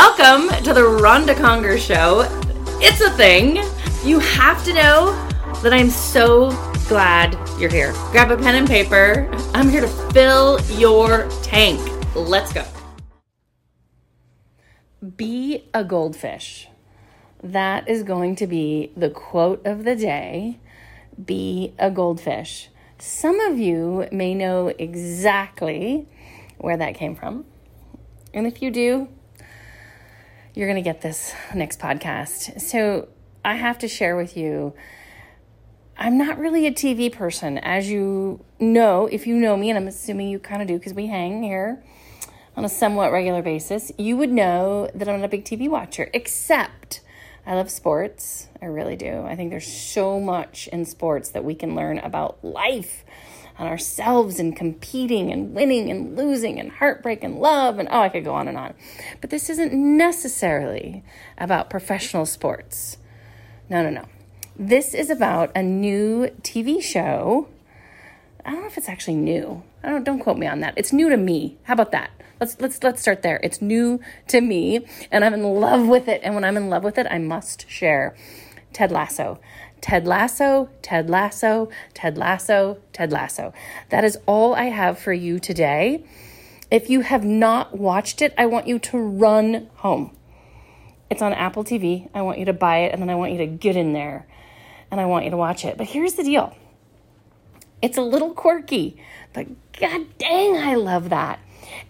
Welcome to the Ronda Conger Show. It's a thing. You have to know that I'm so glad you're here. Grab a pen and paper. I'm here to fill your tank. Let's go. Be a goldfish. That is going to be the quote of the day. Be a goldfish. Some of you may know exactly where that came from. And if you do, you're going to get this next podcast. So I have to share with you. I'm not really a TV person, as you know, if you know me, and I'm assuming you kind of do because we hang here on a somewhat regular basis, you would know that I'm not a big TV watcher, except I love sports. I really do. I think there's so much in sports that we can learn about life on ourselves and competing and winning and losing and heartbreak and love and oh, I could go on and on. But this isn't necessarily about professional sports. No, no, no. This is about a new TV show. I don't know if it's actually new. I don't don't quote me on that. It's new to me. How about that? Let's let's let's start there. It's new to me and I'm in love with it and when I'm in love with it, I must share. Ted Lasso. Ted Lasso, Ted Lasso, Ted Lasso, Ted Lasso. That is all I have for you today. If you have not watched it, I want you to run home. It's on Apple TV. I want you to buy it and then I want you to get in there and I want you to watch it. But here's the deal it's a little quirky, but god dang, I love that.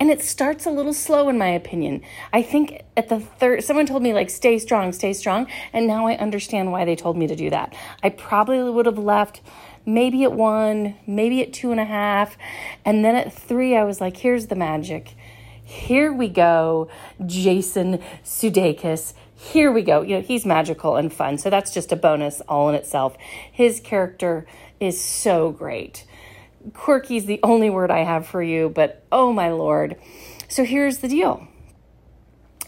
And it starts a little slow, in my opinion. I think at the third, someone told me, like, stay strong, stay strong. And now I understand why they told me to do that. I probably would have left maybe at one, maybe at two and a half. And then at three, I was like, here's the magic. Here we go, Jason Sudeikis. Here we go. You know, he's magical and fun. So that's just a bonus all in itself. His character is so great quirky is the only word I have for you, but oh my lord. So here's the deal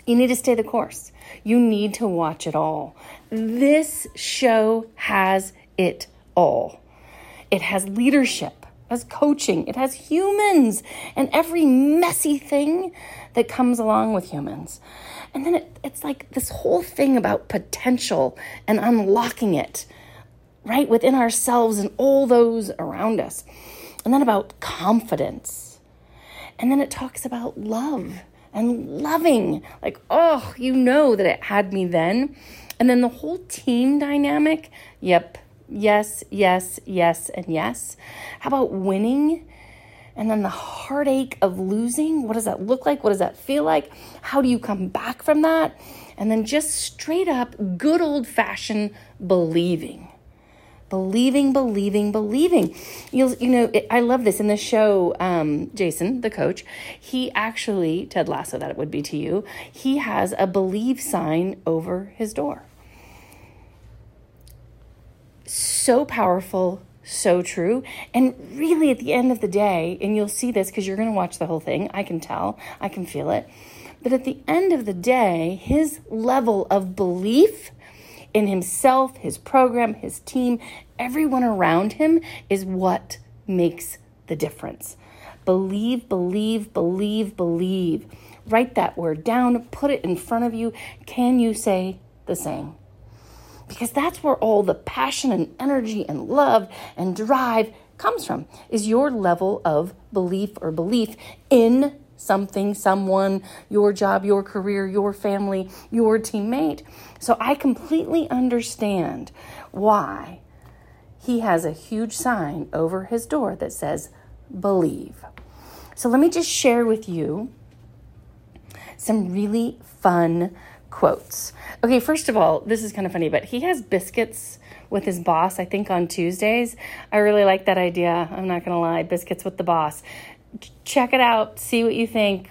you need to stay the course, you need to watch it all. This show has it all. It has leadership, it has coaching, it has humans, and every messy thing that comes along with humans. And then it, it's like this whole thing about potential and unlocking it right within ourselves and all those around us and then about confidence. And then it talks about love and loving. Like, oh, you know that it had me then. And then the whole team dynamic. Yep. Yes, yes, yes, and yes. How about winning? And then the heartache of losing. What does that look like? What does that feel like? How do you come back from that? And then just straight up good old fashioned believing believing, believing, believing. You'll, you know, it, I love this in the show. Um, Jason, the coach, he actually Ted Lasso, that it would be to you. He has a believe sign over his door. So powerful, so true. And really, at the end of the day, and you'll see this because you're going to watch the whole thing. I can tell, I can feel it. But at the end of the day, his level of belief in himself, his program, his team, everyone around him is what makes the difference. Believe, believe, believe, believe. Write that word down, put it in front of you. Can you say the same? Because that's where all the passion and energy and love and drive comes from is your level of belief or belief in something, someone, your job, your career, your family, your teammate. So I completely understand why he has a huge sign over his door that says, Believe. So let me just share with you some really fun quotes. Okay, first of all, this is kind of funny, but he has biscuits with his boss, I think on Tuesdays. I really like that idea. I'm not going to lie, biscuits with the boss check it out, see what you think.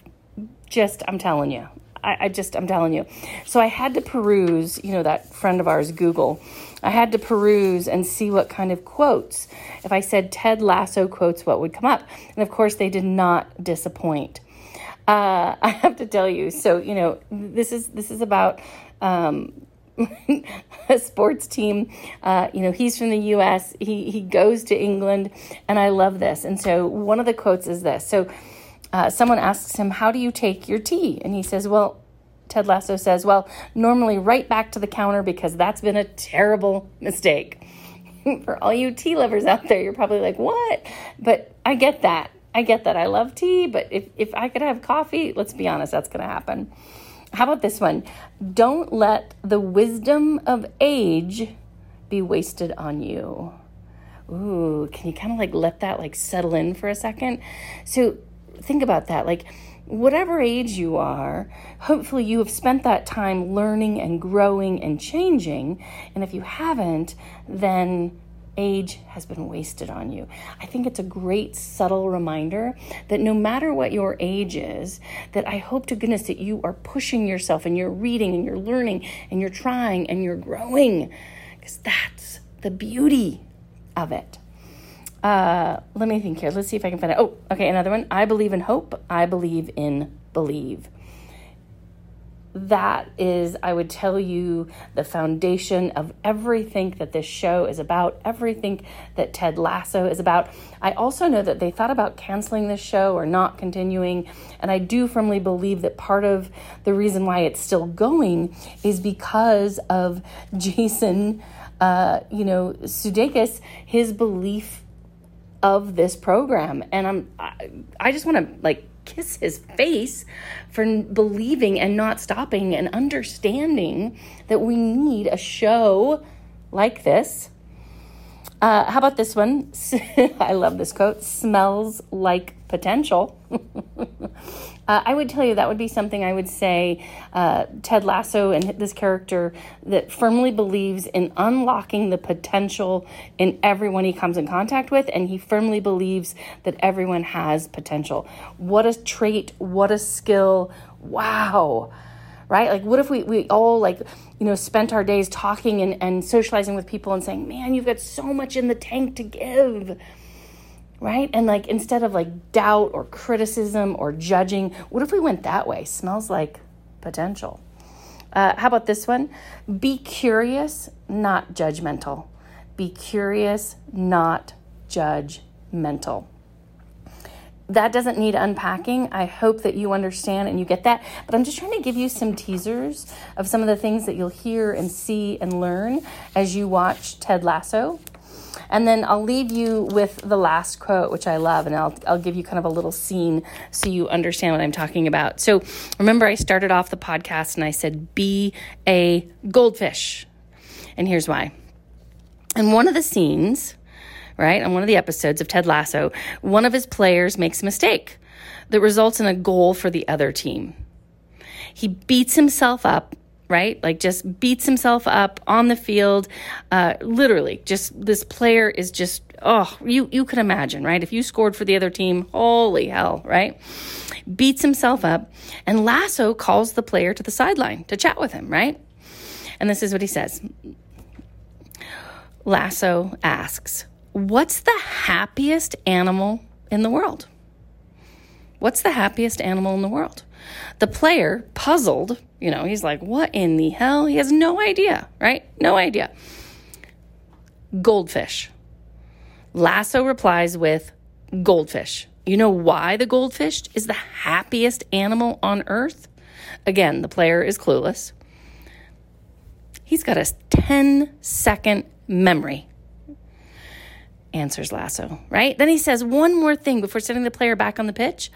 Just, I'm telling you. I, I, just, I'm telling you. So I had to peruse, you know, that friend of ours, Google. I had to peruse and see what kind of quotes. If I said Ted Lasso quotes, what would come up? And of course, they did not disappoint. Uh, I have to tell you. So you know, this is this is about um, sports team. Uh, you know, he's from the U.S. He he goes to England, and I love this. And so one of the quotes is this. So uh, someone asks him, "How do you take your tea?" And he says, "Well, Ted Lasso says, Well, normally right back to the counter because that's been a terrible mistake. For all you tea lovers out there, you're probably like, What? But I get that. I get that. I love tea, but if, if I could have coffee, let's be honest, that's going to happen. How about this one? Don't let the wisdom of age be wasted on you. Ooh, can you kind of like let that like settle in for a second? So think about that. Like, whatever age you are, hopefully you have spent that time learning and growing and changing. And if you haven't, then age has been wasted on you. I think it's a great subtle reminder that no matter what your age is, that I hope to goodness that you are pushing yourself and you're reading and you're learning and you're trying and you're growing because that's the beauty of it. Uh, let me think here. Let's see if I can find it. Oh, okay, another one. I believe in hope. I believe in believe. That is, I would tell you, the foundation of everything that this show is about, everything that Ted Lasso is about. I also know that they thought about canceling this show or not continuing, and I do firmly believe that part of the reason why it's still going is because of Jason, uh, you know, Sudeikis, his belief of this program and i'm i, I just want to like kiss his face for believing and not stopping and understanding that we need a show like this uh, how about this one i love this quote smells like potential Uh, I would tell you that would be something I would say uh, Ted Lasso and this character that firmly believes in unlocking the potential in everyone he comes in contact with, and he firmly believes that everyone has potential. What a trait, what a skill. Wow right? Like, what if we, we all, like, you know, spent our days talking and, and socializing with people and saying, man, you've got so much in the tank to give right? And like instead of like doubt or criticism or judging, what if we went that way? Smells like potential. Uh, how about this one? Be curious, not judgmental. Be curious, not judgmental. That doesn't need unpacking. I hope that you understand and you get that. But I'm just trying to give you some teasers of some of the things that you'll hear and see and learn as you watch Ted Lasso. And then I'll leave you with the last quote, which I love, and I'll, I'll give you kind of a little scene so you understand what I'm talking about. So remember, I started off the podcast and I said, be a goldfish. And here's why. In one of the scenes, right, on one of the episodes of Ted Lasso, one of his players makes a mistake that results in a goal for the other team. He beats himself up right? Like just beats himself up on the field. Uh, literally, just this player is just oh, you you can imagine, right? If you scored for the other team, holy hell, right? Beats himself up, and Lasso calls the player to the sideline to chat with him, right? And this is what he says. Lasso asks, "What's the happiest animal in the world?" What's the happiest animal in the world? The player, puzzled, you know, he's like, what in the hell? He has no idea, right? No idea. Goldfish. Lasso replies with goldfish. You know why the goldfish is the happiest animal on earth? Again, the player is clueless. He's got a 10 second memory answers Lasso, right? Then he says one more thing before sending the player back on the pitch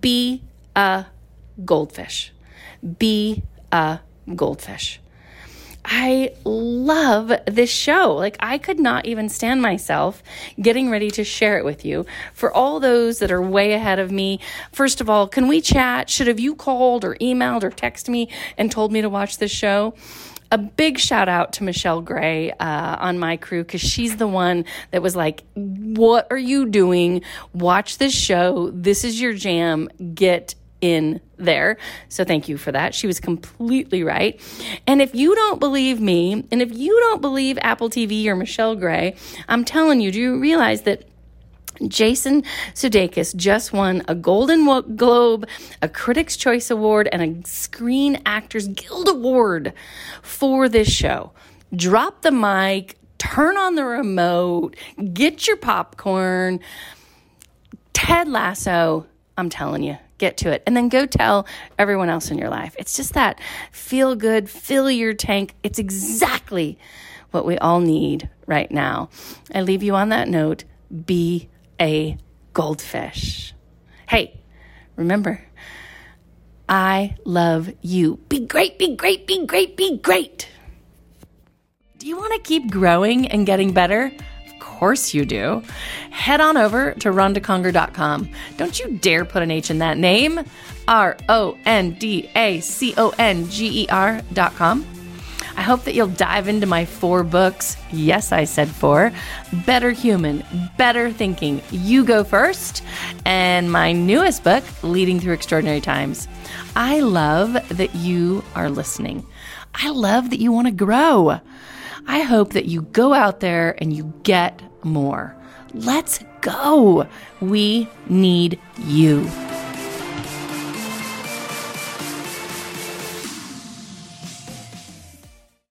be a goldfish. Be a goldfish. I love this show. Like, I could not even stand myself getting ready to share it with you. For all those that are way ahead of me, first of all, can we chat? Should have you called or emailed or texted me and told me to watch this show? A big shout out to Michelle Gray uh, on my crew because she's the one that was like, What are you doing? Watch this show. This is your jam. Get in there. So thank you for that. She was completely right. And if you don't believe me, and if you don't believe Apple TV or Michelle Gray, I'm telling you, do you realize that Jason Sudeikis just won a Golden Globe, a Critics' Choice Award, and a Screen Actors Guild Award for this show. Drop the mic, turn on the remote, get your popcorn. Ted Lasso, I'm telling you, get to it. And then go tell everyone else in your life. It's just that feel good, fill your tank. It's exactly what we all need right now. I leave you on that note be a goldfish. Hey, remember, I love you. Be great, be great, be great, be great. Do you want to keep growing and getting better? Of course you do. Head on over to rondaconger.com. Don't you dare put an H in that name. R O N D A C O N G E R.com. I hope that you'll dive into my four books. Yes, I said four Better Human, Better Thinking, You Go First, and my newest book, Leading Through Extraordinary Times. I love that you are listening. I love that you want to grow. I hope that you go out there and you get more. Let's go. We need you.